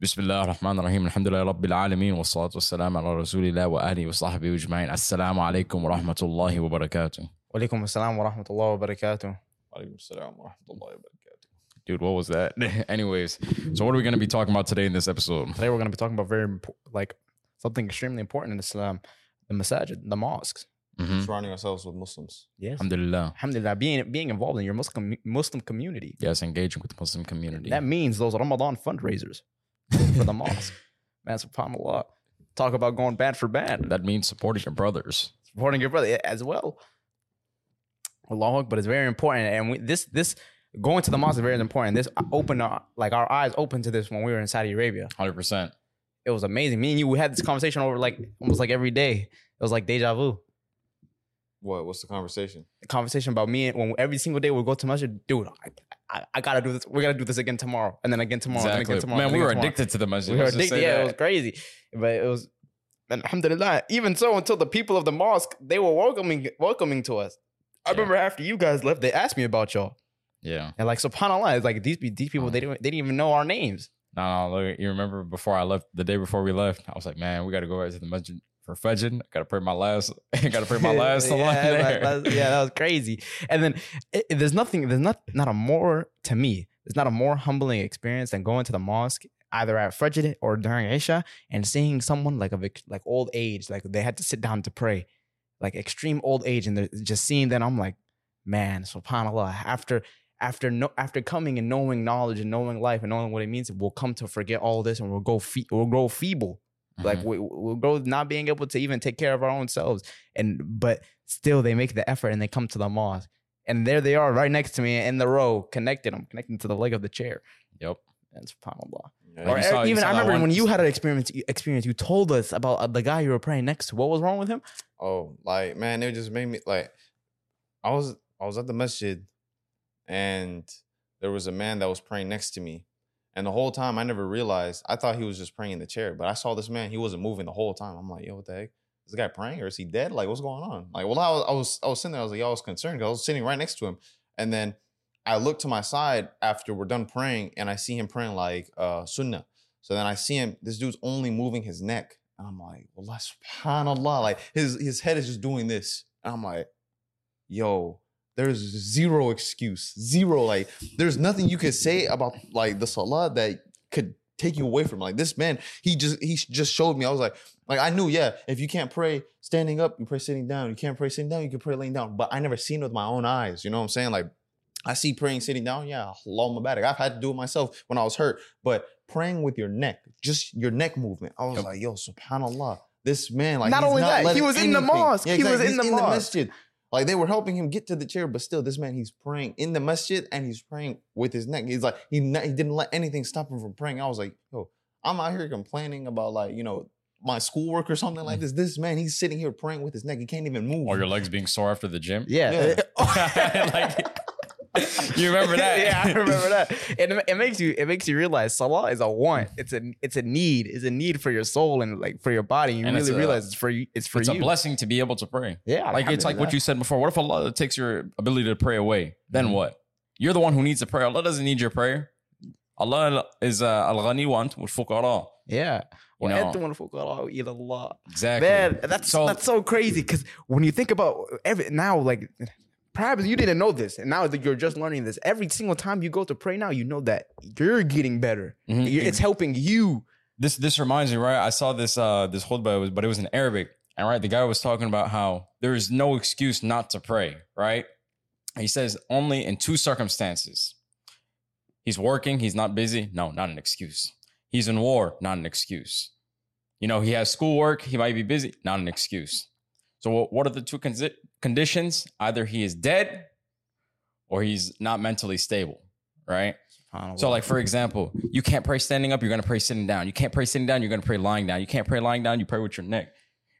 بسم الله الرحمن الرحيم الحمد لله رب العالمين والصلاة والسلام على رسول الله وآله وصحبه أجمعين السلام عليكم ورحمة الله وبركاته Walaikum assalam wa rahmatullahi wa barakatuh. Alaikum salam wa rahmatullahi wa barakatuh. Dude, what was that? Anyways, so what are we going to be talking about today in this episode? Today we're going to be talking about very impo- like something extremely important in Islam, the masajid, the mosques. Mhm. Surrounding ourselves with Muslims. Yes. Alhamdulillah. Alhamdulillah, being being involved in your Muslim Muslim community. Yes, engaging with the Muslim community. That means those Ramadan fundraisers for the mosque. Man, subhanAllah. Talk about going band for band. That means supporting your brothers. supporting your brother as well. Allah but it's very important. And we, this this going to the mosque is very important. This opened our like our eyes open to this when we were in Saudi Arabia. 100%. It was amazing. Me and you we had this conversation over like almost like every day. It was like deja vu. What? What's the conversation? A conversation about me and when every single day we go to masjid, dude. I, I, I gotta do this. We gotta do this again tomorrow, and then again tomorrow, and then again tomorrow. Man, we then were tomorrow. addicted to the masjid. We were addicted. Yeah, that. it was crazy. But it was and alhamdulillah. Even so, until the people of the mosque, they were welcoming welcoming to us. I Yeah. remember after you guys left, they asked me about y'all. Yeah. And like subhanAllah, it's like these these people, Uh-huh. they didn't they didn't even know our names. No, no, look, you remember before I left, the day before we left, I was like, man, we got to go right to the masjid for Fajr. I got to pray my last, I got to pray my last yeah, there. that- yeah, that was crazy. And then it, it- there's nothing, there's not not a more to me, there's not a more humbling experience than going to the mosque either at Fajr or during Isha and seeing someone like a like old age, like they had to sit down to pray, like extreme old age, and they're just seeing that I'm like, man, Subhanallah. After after no, after coming and knowing knowledge and knowing life and knowing what it means, we'll come to forget all this and we'll go fe- we'll grow feeble like Mhm. we, we'll grow not being able to even take care of our own selves. And but still they make the effort and they come to the mosque. And there they are right next to me in the row connected i'm connecting to the leg of the chair. Yep. and subhanallah Yeah, or saw- even i remember when you had an experience experience you told us about uh, the guy you were praying next to. What was wrong with him? Oh, like man, it just made me like I was I was at the masjid and there was a man that was praying next to me. And the whole time I never realized, I thought he was just praying in the chair. But I saw this man, he wasn't moving the whole time. I'm like, yo, what the heck? Is this guy praying or is he dead? Like, what's going on? Like, well, I was I was, I was sitting there, I was like, yo, I was concerned because I was sitting right next to him. And then I look to my side after we're done praying and I see him praying like uh sunnah. So then I see him, this dude's only moving his neck. And I'm like, well, subhanAllah. Like his his head is just doing this. And I'm like, yo, there's zero excuse. Zero. Like, there's nothing you could say about like the salah that could take you away from like this man. He just he just showed me. I was like, like I knew, yeah, if you can't pray standing up, you pray sitting down. You can't pray sitting down, you can pray laying down. But I never seen it with my own eyes. You know what I'm saying? Like I see praying sitting down, yeah, Allah back. I've had to do it myself when I was hurt. But praying with your neck, just your neck movement. I was Yep. like, yo, subhanAllah. This man, like Not he's only that, he was in the anything- mosque. He was exactly. in He's the mosque. masjid. Like they were helping him get to the chair, but still, this man, he's praying in the masjid and he's praying with his neck. He's like, he, ne- he didn't let anything stop him from praying. I was like, yo, I'm out here complaining about like, you know, my schoolwork or something like mm. this. This man, he's sitting here praying with his neck. He can't even move. Or your legs being sore after the gym. yeah, Like, you remember that? yeah, I remember that. And it, it makes you it makes you realize salah is a want. It's a it's a need. It's a need for your soul and like for your body. You And it's really a- realize it's for you. It's for it's you. a blessing to be able to pray. Yeah, Like it's like what you said before. What if Allah takes your ability to pray away? Then Mhm. what? You're the one who needs the prayer. Allah doesn't need your prayer. Allah is uh, al-ghani wa antum al-fuqara. Yeah. You know. وَأَنْتُمُ الْفُقَرَاءُ إِلَى اللَّهِ. Exactly. Man, that's So- that's so crazy because when you think about every now, like perhaps you didn't know this, and now that you're just learning this, every single time you go to pray now, you know that you're getting better. Mhm. It's helping you. this this reminds me, right? I saw this uh this khutbah, was- but it was in Arabic, and right, the guy was talking about how there is no excuse not to pray. Right? He says only in two circumstances. He's working. He's not busy. No, not an excuse. He's in war. Not an excuse. You know, he has schoolwork. He might be busy. Not an excuse. So, what- are the two conditions? Either he is dead, or he's not mentally stable. Right? So, like for example, you can't pray standing up, you're gonna pray sitting down. You can't pray sitting down, you're gonna pray lying down. You can't pray lying down, you pray with your neck,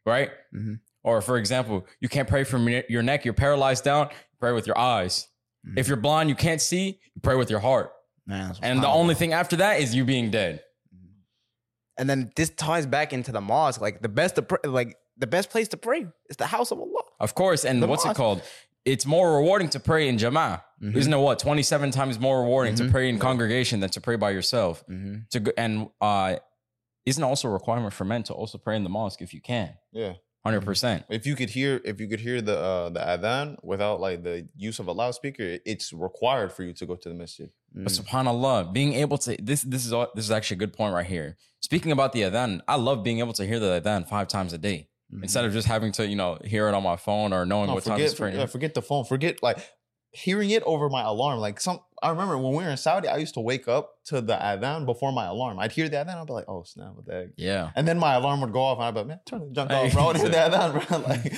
right? Mhm. Or for example, you can't pray from your neck, you're paralyzed down, you pray with your eyes. Mhm. If you're blind, you can't see, you pray with your heart. Man, And the only thing after that is you being dead. and then this ties back into the mosque. Like the best pray, like the best place to pray is the house of Allah. Of course. And The what's it called? it's more rewarding to pray in jama'ah. Mhm. Isn't it what? 27 times more rewarding Mhm. to pray in congregation than to pray by yourself. Mhm. To and uh isn't it also a requirement for men to also pray in the mosque if you can. Yeah. 100%. If you could hear, if you could hear the uh, the adhan without like the use of a loudspeaker, it- it's required for you to go to the masjid. Mm. But subhanallah, being able to this this is all, this is actually a good point right here. Speaking about the adhan, I love being able to hear the adhan five times a day Mhm. instead of just having to you know hear it on my phone or knowing No, what time it's praying. yeah, forget the phone. Forget like hearing it over my alarm. Like some, I remember when we were in Saudi, I used to wake up to the adhan before my alarm. I'd hear the adhan, I'd be like, oh snap, what the heck? yeah. And then my alarm would go off, and I'd be like, man, turn the junk Hey. off, bro. I want hear the adhan, bro. like,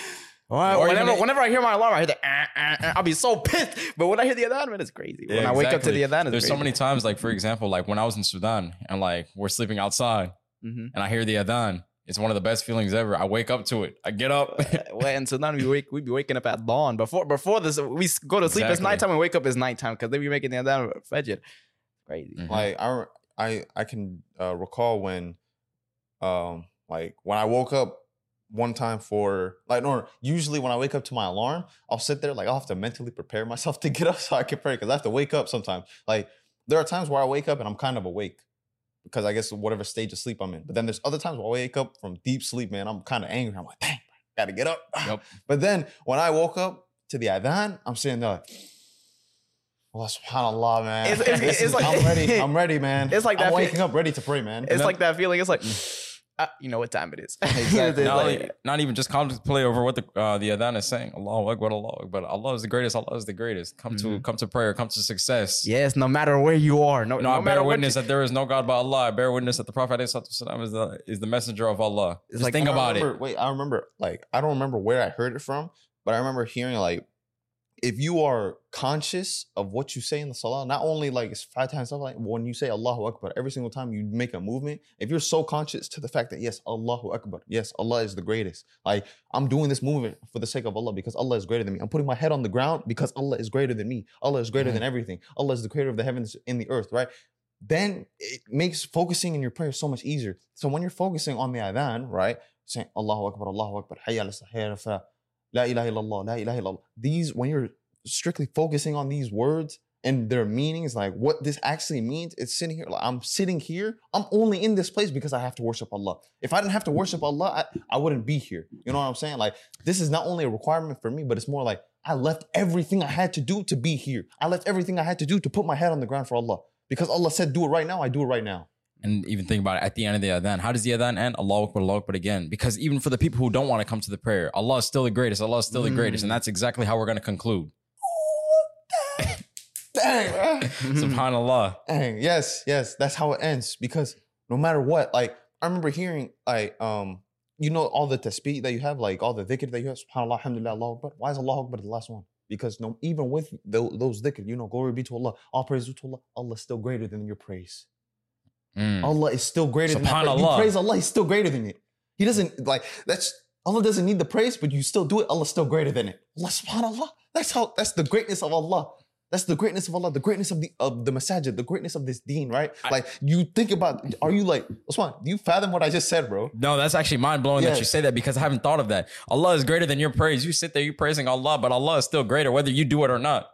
Well, Or whenever, even- whenever I hear my alarm, I hear the ah, ah, ah, I'll be so pissed. But when I hear the adhan, man, it's crazy. When Yeah, I wake up to the adhan, it's There's so many times, like for example, like when I was in Sudan and like we're sleeping outside Mhm. and I hear the adhan. It's one of the best feelings ever. I wake up to it. I get up. well, so Sudan, we wake we be waking up at dawn. Before before this, we go to sleep. It's nighttime and wake up is nighttime because they be making the adhan at fajr. Crazy. Mhm. like I, I, I can uh, recall when, um, like when I woke up one time for like no, usually when I wake up to my alarm, I'll sit there like I'll have to mentally prepare myself to get up so I can pray because I have to wake up sometimes. Like there are times where I wake up and I'm kind of awake because I guess whatever stage of sleep I'm in. But then there's other times where I wake up from deep sleep, man. I'm kind of angry. I'm like, dang, gotta get up. Yep. But then when I woke up to the adhan, I'm sitting there like, well, subhanallah, man. It's- it's- it's is- like- I'm ready. I'm ready, man. It's like I'm that fe- waking up ready to pray, man. It's like that feeling. It's like, mm. You know what time it is. Exactly. Not, like- not even just contemplate over what the uh, the adhan is saying. Allahu Akbar, Allahu but Allah is the greatest. Allah is the greatest. Come to come to prayer. Come to success. yes, no matter where you are, no, No, no I bear witness you- that there is no God but Allah. I bear witness that the Prophet ﷺ is the is the messenger of Allah. It's Just like- think about remember, it. Wait, I remember. Like I don't remember where I heard it from, but I remember hearing like, if you are conscious of what you say in the salah, not only like it's five times stuff like when you say Allahu Akbar, every single time you make a movement, if you're so conscious to the fact that yes, Allahu Akbar, yes, Allah is the greatest. Like I'm doing this movement for the sake of Allah because Allah is greater than me. I'm putting my head on the ground because Allah is greater than me. Allah is greater Mhm. than everything. Allah is the creator of the heavens and the earth, right? Then it makes focusing in your prayer so much easier. So when you're focusing on the adhan, right? saying Allahu Akbar, Allahu Akbar, Hayya fa La ilaha illallah, La ilaha illallah. These, when you're strictly focusing on these words and their meanings, like what this actually means, it's sitting here. Like I'm sitting here, I'm only in this place because I have to worship Allah. If I didn't have to worship Allah, I, I wouldn't be here. You know what I'm saying? Like this is not only a requirement for me, but it's more like I left everything I had to do to be here. I left everything I had to do to put my head on the ground for Allah. Because Allah said, do it right now, I do it right now. And even think about it at the end of the adhan. How does the adhan end? Allahu Akbar, Allahu Akbar again. Because even for the people who don't want to come to the prayer, Allah is still the greatest. Allah is still the greatest. And that's exactly how we're going to conclude. Dang. Subhanallah. Dang, yes, yes, that's how it ends. Because no matter what, like I remember hearing, like, um, you know, all the tasbih that you have, like all the dhikr that you have, subhanallah, alhamdulillah, Allahu Akbar. Why is Allah Akbar the last one? Because no, even with tho- those dhikr, you know, glory be to Allah, all praise be to Allah, Allah is still greater than your praise. Mm. Allah is still greater than that. You praise Allah, He's still greater than it. He doesn't like that's Allah doesn't need the praise, but you still do it. Allah's still greater than it. Allah subhanallah. That's how that's the greatness of Allah. That's the greatness of Allah, the greatness of the of the masajid, the greatness of this deen, right? I- like you think about, are you like Osman? Do you fathom what I just said, bro? No, that's actually mind blowing that you say that because I haven't thought of that. Allah is greater than your praise. You sit there, you praising Allah, but Allah is still greater whether you do it or not.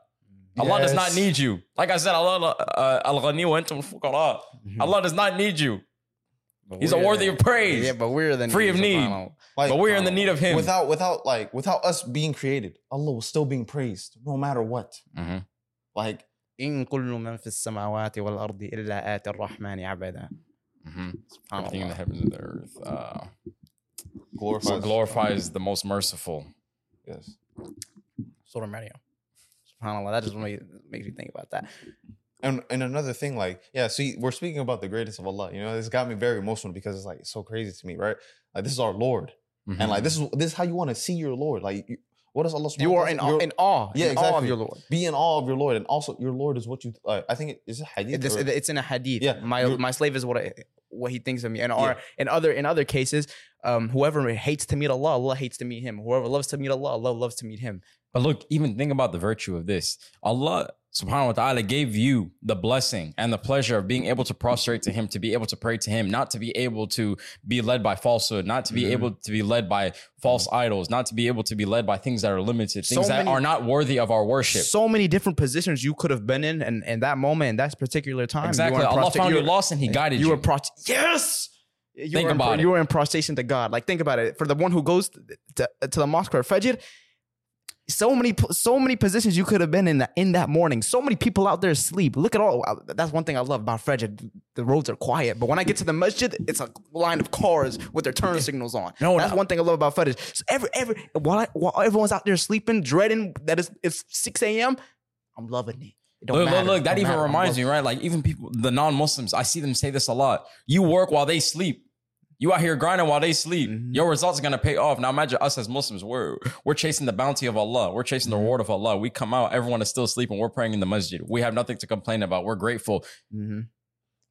Allah does not Yes. need you. Like I said, Allah uh, al-ghani wa antum fuqara. Allah does not need you. But He's we're worthy the- of praise. Yeah, but we're the Free of need. Like, But we're in the need of Him. without without like without us being created, Allah was still being praised no matter what. Mhm. Like إن كل من في السماوات والأرض إلا آتي الرحمن عبدا. Mhm. سبحان Everything in the الله. heavens and the earth uh, glorifies glorifies the most merciful. Yes. Surah Maryam. SubhanAllah. That just makes, makes me think about that. And and another thing, like, yeah, see, we're speaking about the greatness of Allah. You know, this got me very emotional because it's like so crazy to me, right? Like this is our Lord. Mhm. And like this is this is how you want to see your Lord. Like you, what does Allah You are in, awe. In awe. Yeah, in awe of your Lord. be in awe of your Lord. And also your Lord is what you uh, I think it is it hadith. This, or- it's in a hadith. Yeah, my my slave is what I, what he thinks of me. And or Yeah. in other in other cases, um, whoever hates to meet Allah, Allah hates to meet him. Whoever loves to meet Allah, Allah loves to meet him. But look, even think about the virtue of this. Allah subhanahu wa ta'ala gave you the blessing and the pleasure of being able to prostrate to him, to be able to pray to him, not to be able to be led by falsehood, not to be Mhm. able to be led by false idols, not to be able to be led by things that are limited, So things that many- are not worthy of our worship. So many different positions you could have been in, and in that moment, in that particular time, exactly. Allah found you lost and he guided you. you were prost- yes. You Think were in, about it. You were in prostration to God. Like think about it. For the one who goes to, to, to the mosque for Fajr, so many so many positions you could have been in that in that morning. So many people out there asleep. Look at all. Uh, that's one thing I love about Fajr. The roads are quiet, but when I get to the masjid, it's a line of cars with their turn signals on. No, that's no. one thing I love about Fajr. So every every while, I, while everyone's out there sleeping, dreading that it's, it's six a.m. I'm loving it. Look, look, look, that even matter. Reminds me, right? Like even people, the non-Muslims, I see them say this a lot. You work while they sleep. You out here grinding while they sleep. Mhm. Your results are gonna pay off. Now imagine us as Muslims. We're we're chasing the bounty of Allah. We're chasing the Mhm. reward of Allah. We come out, everyone is still sleeping. We're praying in the masjid. We have nothing to complain about. We're grateful. Mhm.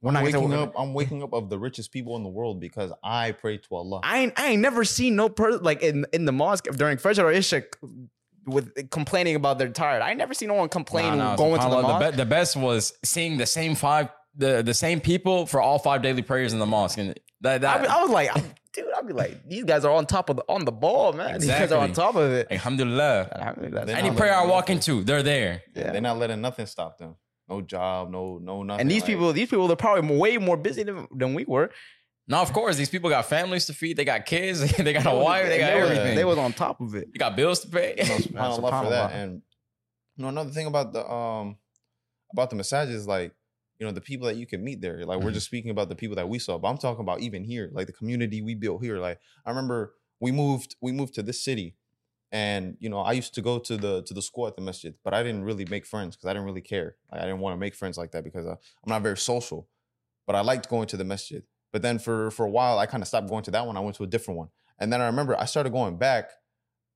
We're I'm not waking up. I'm waking up of the richest people in the world because I pray to Allah. I ain't, I ain't never seen no person like in, in the mosque during Fajr or Isha with complaining about they're tired. I never seen no one complain Nah, nah, going to the subhanAllah, mosque. be- the best was seeing the same five, the, the same people for all five daily prayers in the mosque. And that, I, that be- I was like, dude, I'd be like, these guys are on top of the on the ball, man. These guys are on top of it. Alhamdulillah. Alhamdulillah. Any prayer I walk nothing- into, they're there. Yeah, they're not letting nothing stop them. No job, no no nothing. And these like- people, these people, they're probably way more busy than, than we were. Now, of course, these people got families to feed. They got kids. They got a wife. They got was- everything. They was on top of it. You got bills to pay. you know, subhanallah for that. And you know, another thing about the um about the masajid, is like you know the people that you can meet there. Like we're Mhm. just speaking about the people that we saw, but I'm talking about even here, like the community we built here. Like I remember we moved we moved to this city, and you know I used to go to the to the school at the masjid, but I didn't really make friends because I didn't really care. Like I didn't want to make friends like that because uh, I'm not very social. But I liked going to the masjid. But then for for a while, I kind of stopped going to that one. I went to a different one, and then I remember I started going back,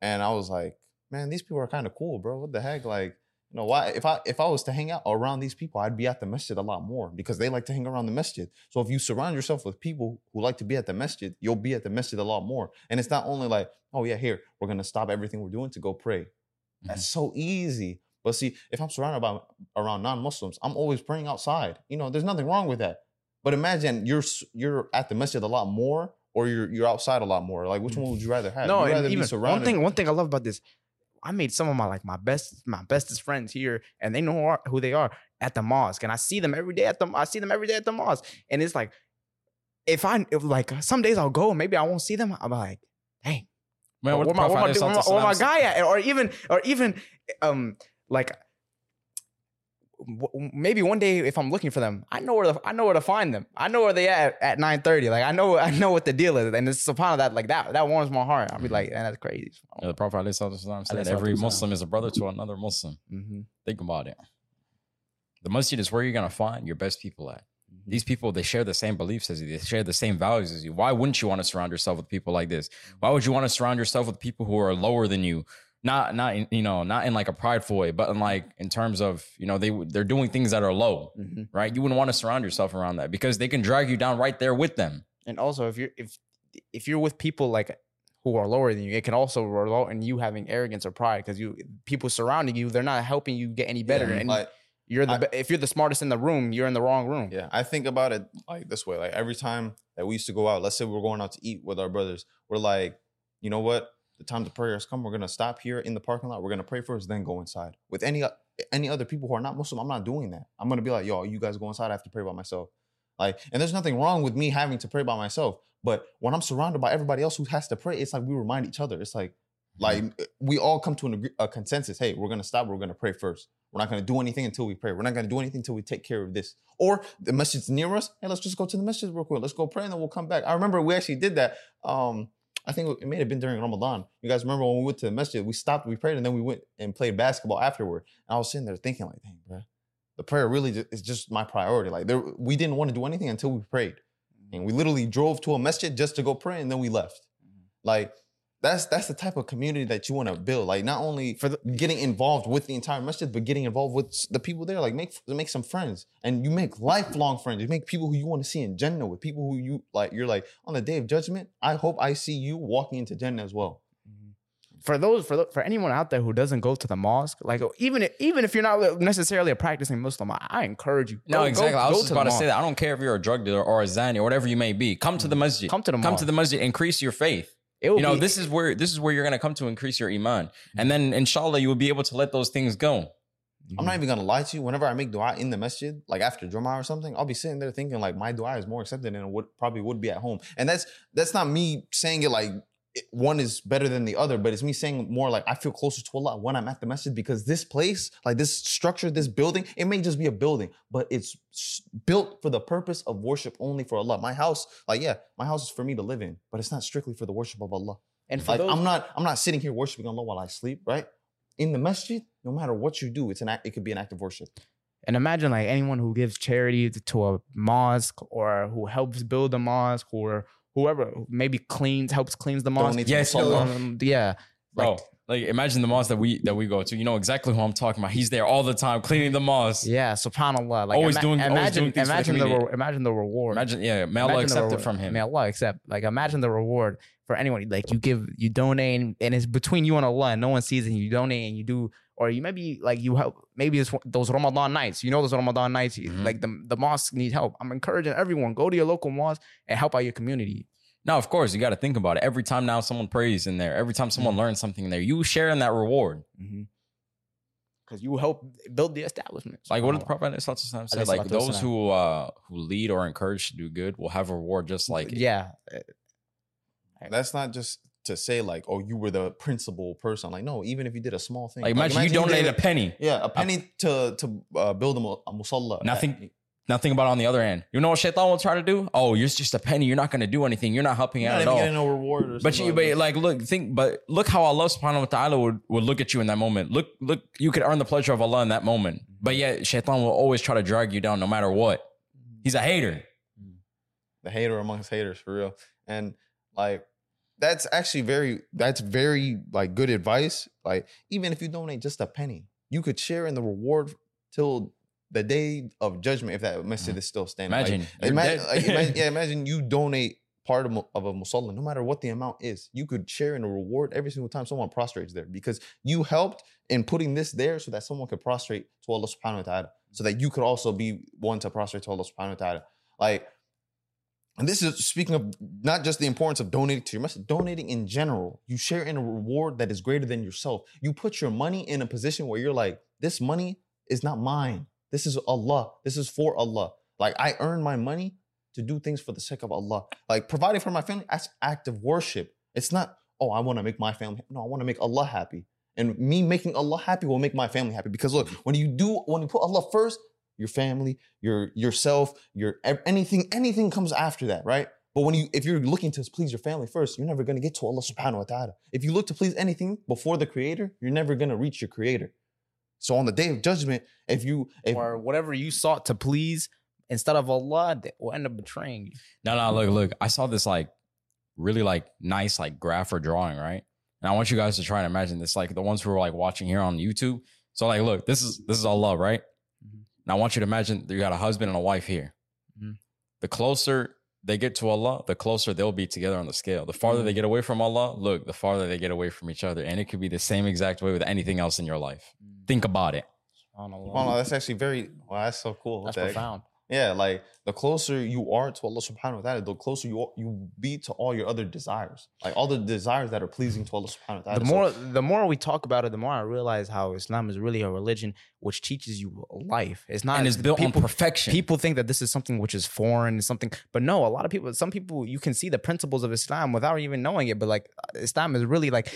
and I was like, man, these people are kind of cool, bro. What the heck? Like, you know, why if I if I was to hang out around these people, I'd be at the masjid a lot more because they like to hang around the masjid. So if you surround yourself with people who like to be at the masjid, you'll be at the masjid a lot more. And it's not only like, oh yeah, here, we're gonna stop everything we're doing to go pray. That's mm-hmm. so easy. But see, if I'm surrounded by around non-Muslims, I'm always praying outside. You know, there's nothing wrong with that. But imagine you're you're at the masjid a lot more, or you're you're outside a lot more. Like, which one would you rather have? No, rather even one thing, one thing I love about this, I made some of my like my best, my bestest friends here, and they know who, are, who they are at the mosque, and I see them every day at the, I see them every day at the mosque, and it's like, if I if like some days I'll go, and maybe I won't see them, I'm like, dang, Man, where, what my, where, my, where, my, where my guy at, or even or even um like. W- Maybe one day, if I'm looking for them, I know where to, I know where to find them. I know where they at at nine thirty. Like I know I know what the deal is, and it's upon that like that that warms my heart. I'll be like, man, that's crazy. Yeah, the Prophet ﷺ said Alayhi every salatu Muslim is a brother to another Muslim. Mm-hmm. Think about it. The masjid is where you're gonna find your best people at. Mm-hmm. These people, they share the same beliefs as you. They share the same values as you. Why wouldn't you want to surround yourself with people like this? Mm-hmm. Why would you want to surround yourself with people who are lower than you? Not, not, in, you know, not in like a prideful way, but in like in terms of, you know, they they're doing things that are low, Mm-hmm. right? You wouldn't want to surround yourself around that because they can drag you down right there with them. And also, if you're if if you're with people like who are lower than you, it can also result in you having arrogance or pride because you people surrounding you, they're not helping you get any better. Yeah, and like, you're the I- if you're the smartest in the room, you're in the wrong room. Yeah, I think about it like this way. Like every time that we used to go out, let's say we're going out to eat with our brothers, we're like, you know what? The time the prayers come, we're gonna stop here in the parking lot. We're gonna pray first, then go inside. With any any other people who are not Muslim, I'm not doing that. I'm gonna be like, yo, you guys go inside. I have to pray by myself. Like, and there's nothing wrong with me having to pray by myself. But when I'm surrounded by everybody else who has to pray, it's like we remind each other. It's like, like we all come to an a consensus. Hey, we're gonna stop. We're gonna pray first. We're not gonna do anything until we pray. We're not gonna do anything until we take care of this. Or the masjid's near us. Hey, let's just go to the masjid real quick. Let's go pray and then we'll come back. I remember we actually did that. Um, I think it may have been during Ramadan. You guys remember when we went to the masjid? We stopped, we prayed, and then we went and played basketball afterward. And I was sitting there thinking, like, dang, bro, the prayer really is just my priority. Like, there, we didn't want to do anything until we prayed, and we literally drove to a masjid just to go pray, and then we left. Mm-hmm. Like, that's that's the type of community that you want to build. Like, not only For the- getting involved with the entire masjid, but getting involved with the people there. Like, make make some friends, and you make lifelong friends. You make people who you want to see in Jannah with people who you like. You're like on the day of judgment. I hope I see you walking into Jannah as well. Mm-hmm. for those for tho- for anyone out there who doesn't go to the mosque, like oh, even if, even if you're not necessarily a practicing Muslim, I, I encourage you. No, go- exactly. Go, I was just to about to say that. I don't care if you're a drug dealer or a zani or whatever you may be. Come to the mm-hmm. masjid. Come to the Come mosque. to the masjid. Increase your faith. It will You know, be- this is where this is where you're gonna come to increase your iman, mm-hmm. and then inshallah you will be able to let those things go. Mm-hmm. I'm not even gonna lie to you. Whenever I make dua in the masjid, like after Jummah or something, I'll be sitting there thinking like my dua is more accepted than it would probably would be at home. And that's that's not me saying it like it- one is better than the other, but it's me saying more like I feel closer to Allah when I'm at the masjid because this place, like this structure, this building, it may just be a building, but it's built for the purpose of worship only for Allah. My house, like yeah, my house is for me to live in, but it's not strictly for the worship of Allah. and for Like those, I'm not I'm not sitting here worshiping Allah while I sleep, right? In the masjid, no matter what you do, it's an act, it could be an act of worship. And imagine like anyone who gives charity to a mosque or who helps build a mosque or whoever maybe cleans helps cleans the mosque. Donates Yes, Um, yeah. Bro, Like- like, imagine the mosque that we that we go to. You know exactly who I'm talking about. He's there all the time cleaning the mosque. Yeah, subhanallah. Like Always ima- doing- always imagine doing things the imagine the, community. re- imagine the reward. Imagine, yeah, may Allah Imagine the accept it from him. May Allah accept. Like imagine the reward for anyone. Like you give, you donate, and, it's between you and Allah. And no one sees it. And you donate and you do, or you maybe like you help. Maybe it's those Ramadan nights. You know those Ramadan nights. Mhm. Like the the mosque need help. I'm encouraging everyone go to your local mosque and help out your community. Now, of course, you got to think about it. Every time now someone prays in there, every time Mm-hmm. someone learns something in there, you share in that reward. Because you help build the establishment. Like what did the. Prophet ﷺ said? Alayhi Like salatu those wassalam. who uh who lead or encourage to do good will have a reward just like it. yeah, That's not just to say like, oh, you were the principal person. Like, no, even if you did a small thing. Like imagine, you donated a penny. Yeah, a penny to to uh, build a, mu- a musalla. Nothing- Now think about it on the other hand. You know what Shaitan will try to do? Oh, you're just a penny. You're not going to do anything. You're not helping You're out not at even all. getting no reward or But you, like but like, look, think, but look how Allah Subhanahu wa Taala would, would look at you in that moment. Look, look, you could earn the pleasure of Allah in that moment. But yet, Shaitan will always try to drag you down, no matter what. He's a hater. the hater amongst haters for real. And like that's actually very that's very like good advice. Like even if you donate just a penny, you could share in the reward till the day of judgment if that masjid mm-hmm. is still standing. Imagine, you're imagine, like, imagine, yeah, imagine you donate part of, of a musalla, no matter what the amount is, you could share in a reward every single time someone prostrates there because you helped in putting this there so that someone could prostrate to Allah subhanahu wa ta'ala. So that you could also be one to prostrate to Allah subhanahu wa ta'ala. Like, and this is speaking of not just the importance of donating to your masjid, donating in general. You share in a reward that is greater than yourself. You put your money in a position where you're like, this money is not mine. This is Allah. This is for Allah. Like I earn my money to do things for the sake of Allah. Like providing for my family, that's act of worship. It's not, oh, I want to make my family. No, I want to make Allah happy. And me making Allah happy will make my family happy. Because look, when you do, when you put Allah first, your family, your yourself, your anything, anything comes after that, right? But when you, if you're looking to please your family first, you're never gonna get to Allah subhanahu wa ta'ala. If you look to please anything before the creator, you're never gonna reach your creator. So on the day of judgment, if you if or whatever you sought to please instead of Allah, that will end up betraying you. No, no, look, look. I saw this like really like nice like graph or drawing, right? And I want you guys to try and imagine this, like the ones who are like watching here on YouTube. So like, look, this is this is Allah, love, right? Mhm. Now I want you to imagine that you got a husband and a wife here. Mhm. The closer they get to Allah, the closer they'll be together on the scale. The farther they mm. get away from Allah, look, the farther they get away from each other. And it could be the same exact way with anything else in your life. Mm. Think about it. SubhanAllah. Oh no, that's actually very well. That's so cool. That's the profound. Yeah, like the closer you are to Allah Subhanahu wa Taala, the closer you are, you be to all your other desires, like all the desires that are pleasing to Allah Subhanahu wa Taala. The So- more the more we talk about it, the more I realize how Islam is really a religion which teaches you life. It's not and it's built people, on perfection. People think that this is something which is foreign, something, but no. A lot of people, some people, you can see the principles of Islam without even knowing it. But like Islam is really like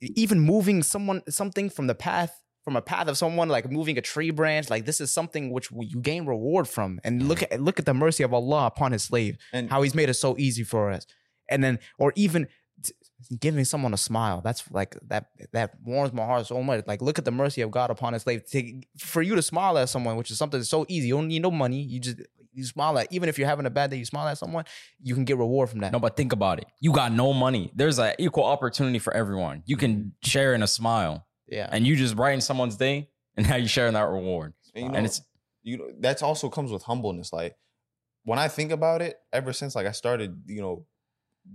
even moving someone something from the path from a path of someone like moving a tree branch. Like this is something which you gain reward from. And mm-hmm. look at look at the mercy of Allah upon His slave, and how He's made it so easy for us. And then, or even t- giving someone a smile. That's like that that warms my heart so much. Like look at the mercy of God upon His slave. To, for you to smile at someone, which is something that's so easy. You don't need no money. You just you smile at. Even if you're having a bad day, you smile at someone. You can get reward from that. No, but think about it. You got no money. There's an equal opportunity for everyone. You can mm-hmm. share in a smile, yeah. and you just brighten someone's day, and now you share in that reward. and, you know, And it's you know that's also comes with humbleness. Like when I think about it, ever since like I started, you know,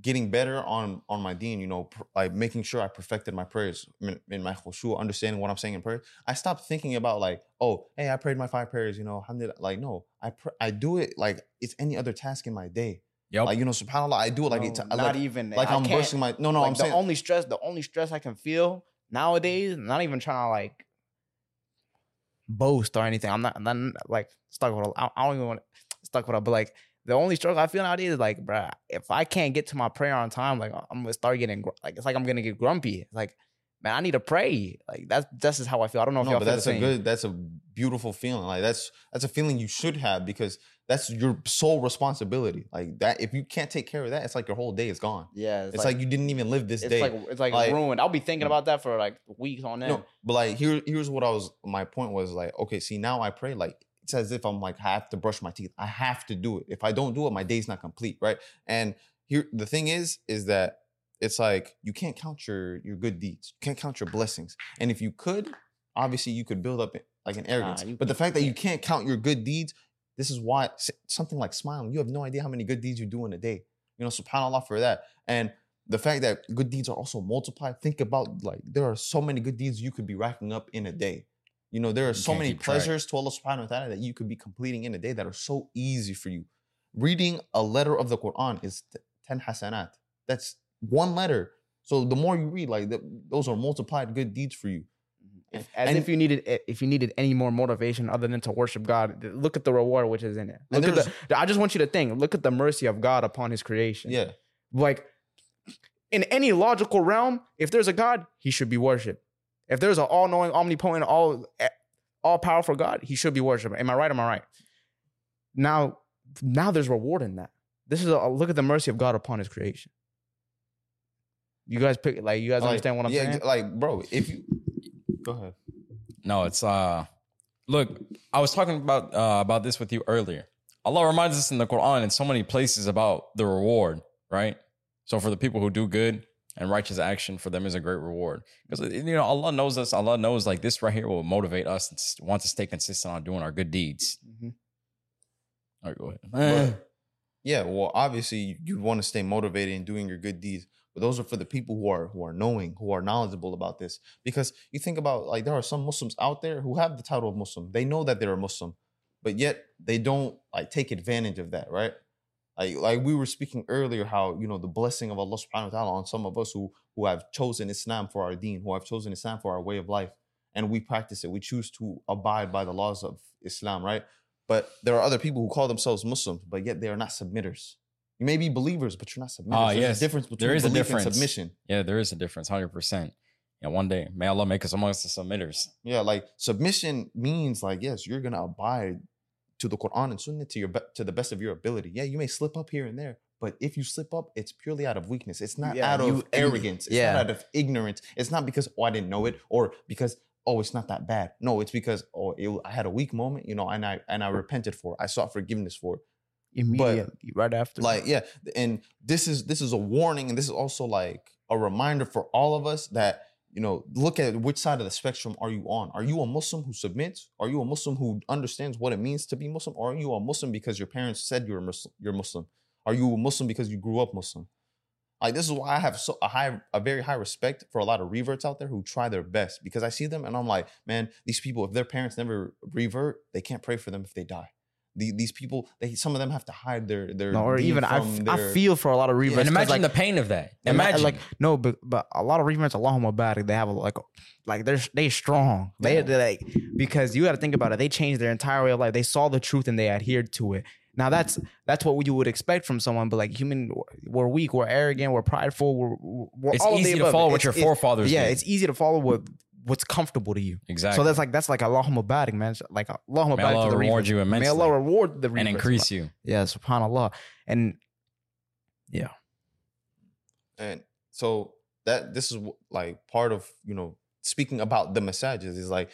getting better on on my deen, you know, pr- like making sure I perfected my prayers in, in my khushu, understanding what I'm saying in prayer. I stopped thinking about like, oh, hey, I prayed my five prayers, you know, alhamdulillah. Like, no, I pr- I do it like it's any other task in my day. Yep. Like, you know, subhanallah, I do it like No, it's uh, not like, even like I I'm can't- brushing my no, no, like I'm the saying only stress, the only stress I can feel nowadays, not even trying to like boast or anything. I'm not, I'm not like stuck with. I I don't even want stuck with it, but like the only struggle I feel nowadays is like, bruh, if I can't get to my prayer on time, like I'm gonna start getting like it's like I'm gonna get grumpy. It's like, man, I need to pray. Like that's that's just how I feel. I don't know if y'all but that's a good, that's a beautiful feeling. Like that's that's a feeling you should have because that's your sole responsibility. Like that, if you can't take care of that, it's like your whole day is gone. Yeah, It's, like, you didn't even live this it's day. like it's like, Like- ruined. I'll be thinking mm. about that for like weeks on end. No, but like here, here's what I was. My point was like, okay, see, now I pray like it's as if I'm like I have to brush my teeth. I have to do it. If I don't do it, my day's not complete, right? And here, the thing is, is that it's like you can't count your your good deeds. You can't count your blessings. And if you could, obviously, you could build up like an arrogance. you- but the fact that you can't count your good deeds, this is why something like smiling. You have no idea how many good deeds you do in a day. You know, subhanallah for that. And the fact that good deeds are also multiplied. Think about like there are so many good deeds you could be racking up in a day. You know, there are You so many pleasures to Allah subhanahu wa ta'ala that you could be completing in a day that are so easy for you. Reading a letter of the Quran is t- 10 hasanat. That's one letter. So the more you read, like th- those are multiplied good deeds for you. If, as And- if you needed eh, if you needed any more motivation other than to worship God, look at the reward which is in it. Look at the, I just want you to think. Look at the mercy of God upon His creation. Yeah. like in any logical realm, if there's a God, He should be worshipped. If there's an all-knowing, omnipotent, all eh, all powerful God, He should be worshipped. Am I right? Am I right? Now, now there's reward in that. This is a look at the mercy of God upon His creation. You guys pick like you guys Like, understand what I'm yeah, saying? Like, bro, if you go ahead. No, it's uh look, I was talking about uh about this with you earlier. Allah reminds us in the Quran in so many places about the reward, right? So for the people who do good and righteous action, for them is a great reward. Because you know, Allah knows us, Allah knows like this right here will motivate us and want to stay consistent on doing our good deeds. Mhm. All right, go ahead. But, yeah, well, obviously you want to stay motivated in doing your good deeds, but those are for the people who are who are knowing, who are knowledgeable about this. Because you think about like there are some Muslims out there who have the title of Muslim. They know that they're a Muslim, but yet they don't like take advantage of that, right? Like like we were speaking earlier, how you know the blessing of Allah Subhanahu wa Taala on some of us who who have chosen Islam for our Deen, who have chosen Islam for our way of life, and we practice it. We choose to abide by the laws of Islam, right? But there are other people who call themselves Muslims, but yet they are not submitters. You may be believers, but you're not submitters. Ah, There's yes. a difference between There is a belief difference. and submission. Yeah, there is a difference, hundred percent. Yeah, one day may Allah make us amongst the submitters. Yeah, like submission means like yes, you're gonna abide to the Quran and Sunnah to your be- to the best of your ability. Yeah, you may slip up here and there, but if you slip up, it's purely out of weakness. It's not Yeah, out of you- arrogance. It's yeah. not out of ignorance. It's not because oh I didn't know it or because oh it's not that bad. No, it's because oh it, I had a weak moment, you know, and I and I repented for. it. I sought forgiveness for. it. Immediately, right after. like yeah and this is this is a warning and this is also like a reminder for all of us that you know look at which side of the spectrum are you on. Are you a muslim who submits? Are you a muslim who understands what it means to be muslim? Or are you a muslim because your parents said you're muslim you're muslim? Are you a muslim because you grew up muslim? Like this is why i have so a high a very high respect for a lot of reverts out there who try their best because i see them and i'm like man these people if their parents never revert they can't pray for them if they die the, these people they some of them have to hide their their no, or even I, from f- I their- feel for a lot of reverts. And 'cause, imagine like, the pain of that. Imagine like no, but but a lot of reverts, Allahumma barik, they have a, like like they're they strong. They Yeah. they're like because you got to think about it. They changed their entire way of life. They saw the truth and they adhered to it. Now that's that's what you would expect from someone. But like human, we're weak, we're arrogant, we're prideful. We're, we're it's all of the easy to above. follow what It's- your forefathers Yeah, did. it's easy to follow what what's comfortable to you. exactly. So that's like that's like Allahumma barik, man. Like Allahumma May barik Allah to the reward reverts. you May immensely Allah reward the reverts. and increase you. Yeah, subhanallah. And yeah. and so that this is wh- like part of you know speaking about the masajid is like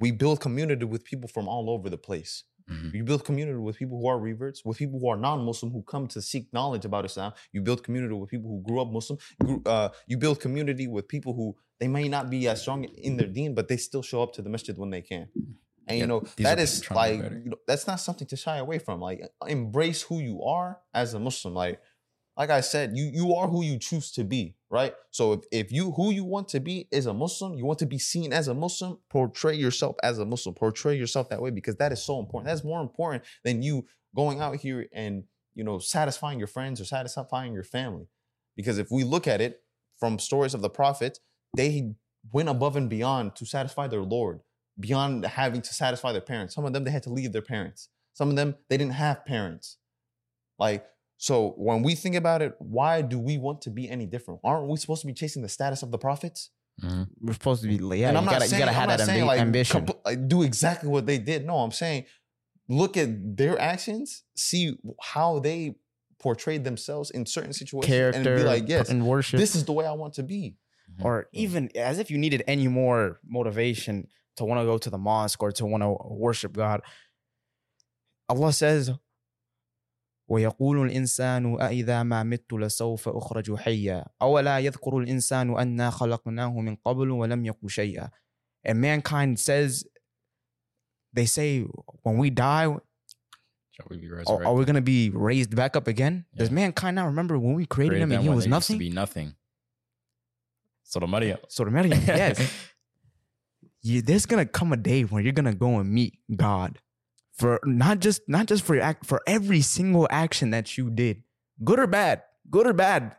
we build community with people from all over the place Mhm. you build community with people who are reverts with people who are non-muslim who come to seek knowledge about islam. You build community with people who grew up muslim. Uh, you build community with people who they may not be as strong in their deen but they still show up to the masjid when they can. And Yeah, you know that is people trying to like you know, that's not something to shy away from. Like embrace who you are as a muslim. Like like I said, you you are who you choose to be, right? So if, if you who you want to be is a Muslim, you want to be seen as a Muslim, portray yourself as a Muslim, portray yourself that way because that is so important. That's more important than you going out here and you know satisfying your friends or satisfying your family. Because if we look at it from stories of the prophets, they went above and beyond to satisfy their Lord, beyond having to satisfy their parents. Some of them they had to leave their parents. Some of them they didn't have parents. Like so when we think about it, why do we want to be any different? Aren't we supposed to be chasing the status of the prophets? Mhm. We're supposed to be like, yeah. and you I'm not gotta, saying, you gotta I'm have that saying ambi- like, ambition. compl- like do exactly what they did. No, I'm saying look at their actions, see how they portrayed themselves in certain situations, Character and be like, yes, and worship. this is the way I want to be. or even as if you needed any more motivation to want to go to the mosque or to want to worship God. Allah says, ويقول الإنسان أإذا ما مت لسوف أخرج حيا أولا يذكر الإنسان أنا خلقناه من قبل ولم يك شيئا And mankind says, they say, when we die, Shall we be resurrected? are we going to be raised back up again? Does Yeah. mankind not remember when we created, him them and he was they used to nothing? be nothing. The Maria. Yes. you, there's gonna come a day when you're gonna go and meet God for not just not just for your act for every single action that you did, good or bad, good or bad.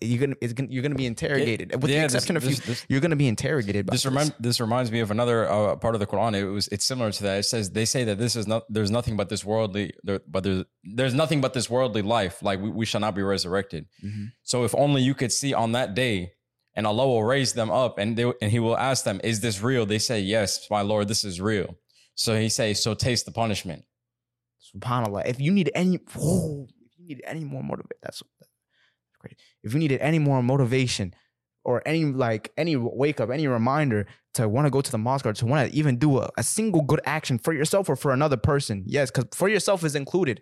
You're gonna, it's gonna you're gonna be interrogated. With the this- exception of this, you, this, you're gonna be interrogated. By this, this. remind, this reminds me of another uh, part of the Quran. It was it's similar to that. It says they say that this is not there's nothing but this worldly there, but there's there's nothing but this worldly life. Like we, we shall not be resurrected. Mhm. So if only you could see on that day, and Allah will raise them up, and they and He will ask them, "Is this real?" They say, "Yes, my Lord, this is real." So He says, "So taste the punishment." Subhanallah. If you need any, whoa, if you need any more motivation, that's, that's great. If you needed any more motivation or any like any wake up, any reminder to want to go to the mosque or to want to even do a, a single good action for yourself or for another person, yes, because for yourself is included.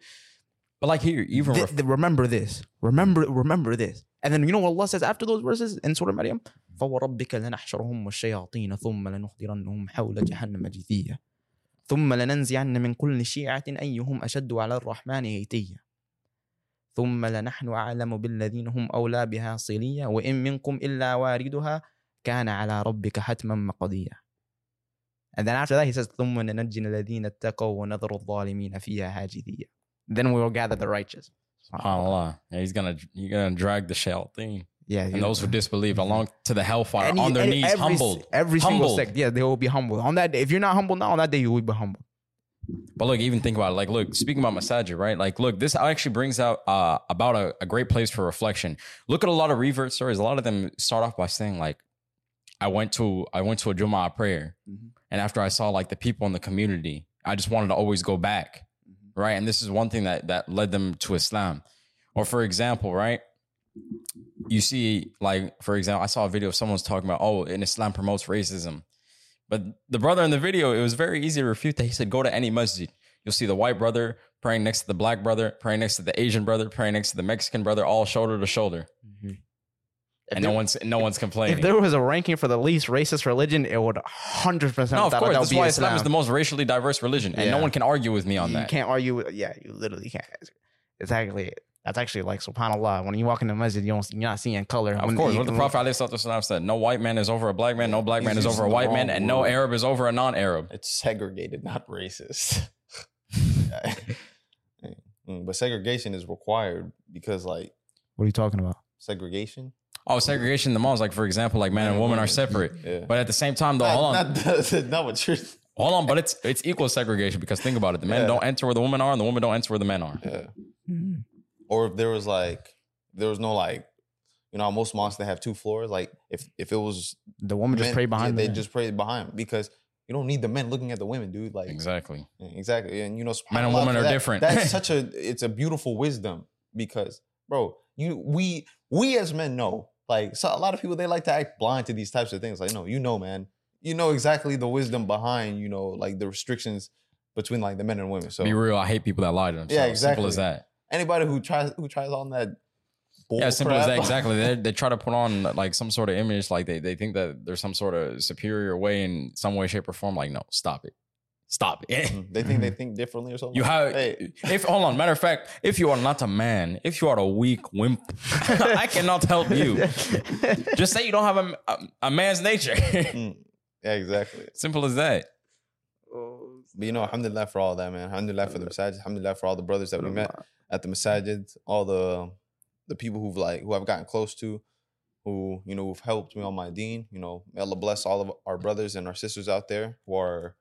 But like here, even Th- ref- th- remember this. Remember, remember this. And then you know what Allah says after those verses in Surah Maryam? فَوَرَبِّكَ لَنَحْشُرُهُمْ وَالشَّيَاطِينَ ثُمَّ لَنُحْضِرَنَّهُمْ حَوْلَ جَهَنَّمَ جِثِيًّا ثم لننزعن من كل شيعة أيهم أشد على الرحمن هيتيا. ثم لنحن أعلم بالذين هم أولى بها صليا وإن منكم إلا واردها كان على ربك حتما مقضيا. And then after that he says ثم ننجي الذين اتقوا ونذر الظالمين فيها هاجثيا Then we will gather the righteous. SubhanAllah, yeah, He's gonna He's gonna drag the shayateen Yeah, and those who disbelieve along to the hellfire Any- on their knees, every, humbled. Every single Humbled. sect, yeah, they will be humbled. On that day, if you're not humble now, on that day you will be humbled. But look, even think about it. Like, look, speaking about masajid, right? Like, look, this actually brings out uh, about a, a great place for reflection. Look at a lot of revert stories. A lot of them start off by saying, like, I went to I went to a Jumu'ah prayer, Mhm. and after I saw like the people in the community, I just wanted to always go back, right? And this is one thing that that led them to Islam. Or for example, right? You see, like, for example, I saw a video of someone's talking about, oh, and Islam promotes racism. But the brother in the video, it was very easy to refute that. He said, go to any masjid. You'll see the white brother praying next to the black brother, praying next to the Asian brother, praying next to the Mexican brother, all shoulder to shoulder. Mm-hmm. If And no one's no one's complaining. If there was a ranking for the least racist religion, it would 100% no, of course. That's be why Islam is the most racially diverse religion. And no one can argue with me on you that. You can't argue with, yeah, you literally can't. It's actually, that's actually like subhanAllah. When you walk in the masjid, you don't, you're not seeing color. Of When course, you- what the Prophet ﷺ said, no white man is over a black man, no black man is over a white man, wrong and no. Arab is over a non-Arab. It's segregated, not racist. Mm, but segregation is required because, like, What are you talking about? segregation. Oh, segregation in the malls, like for example, like man and woman are separate. Yeah. But at the same time, though, hold on. Not, not, not what you're. Hold on, but it's it's equal segregation because think about it. The men Yeah. don't enter where the women are, and the women don't enter where the men are. Yeah. Or if there was like, there was no like, you know, most mosques they have two floors. Like, if if it was The woman just men, pray behind yeah, the they just pray behind because you don't need the men looking at the women, dude. Like, Exactly. Exactly. And you know, Men and women are that. different. That's such a it's a beautiful wisdom because bro, you we we as men know. Like so a lot of people they like to act blind to these types of things. Like, no, you know, man. You know exactly the wisdom behind, you know, like the restrictions between like the men and women. So Be real. I hate people that lie to themselves. Yeah, Simple exactly. as that. Anybody who tries who tries on that Yeah, simple as that. Exactly. They, they try to put on like some sort of image, like they, they think that there's some sort of superior way in some way, shape, or form. Like, no, stop it. Stop it. Mm, They think they think differently or something. You have Hey. if hold on. Matter of fact, if you are not a man, if you are a weak wimp, I cannot help you. Just say you don't have a, a, a man's nature. Mm, yeah, exactly. Simple as that. But you know, alhamdulillah for all that, man. Alhamdulillah for the masajid. Alhamdulillah for all the brothers that we met at the masajid. All the the people who've like who I've gotten close to, who you know who've helped me on my deen. You know, may Allah bless all of our brothers and our sisters out there who are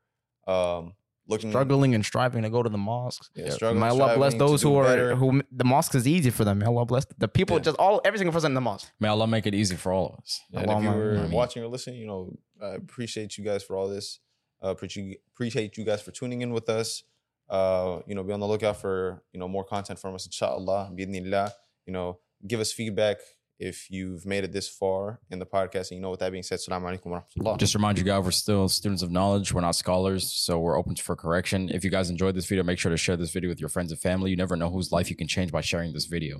um looking struggling and striving to go to the mosques. Yeah, struggling, May Allah bless those who are better. who the mosque is easy for them. May Allah bless the people. Yeah. Just all every single person in the mosque. May Allah make it easy for all of us. Yeah, and if you Allahumma were watching or listening, you know, I appreciate you guys for all this. Uh, appreciate appreciate you guys for tuning in with us. Uh, you know, be on the lookout for you know more content from us, inshallah. Bismillah. You know, give us feedback if you've made it this far in the podcast. And you know, with that being said, Assalamu alaikum wa rahmatullah. Just remind you guys, we're still students of knowledge. We're not scholars, so we're open for correction. If you guys enjoyed this video, make sure to share this video with your friends and family. You never know whose life you can change by sharing this video.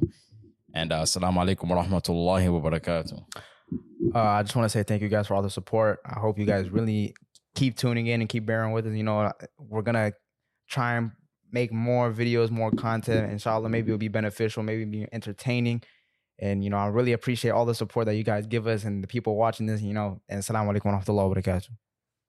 And uh, assalamu alaikum wa rahmatullahi wa barakatuh. Uh, I just want to say thank you guys for all the support. I hope you guys really keep tuning in and keep bearing with us. You know, we're gonna try and make more videos, more content. Inshallah, maybe it'll be beneficial, maybe be entertaining. And you know, I really appreciate all the support that you guys give us and the people watching this. You know, and assalamu alaikum wa rahmatullahi wa barakatuh.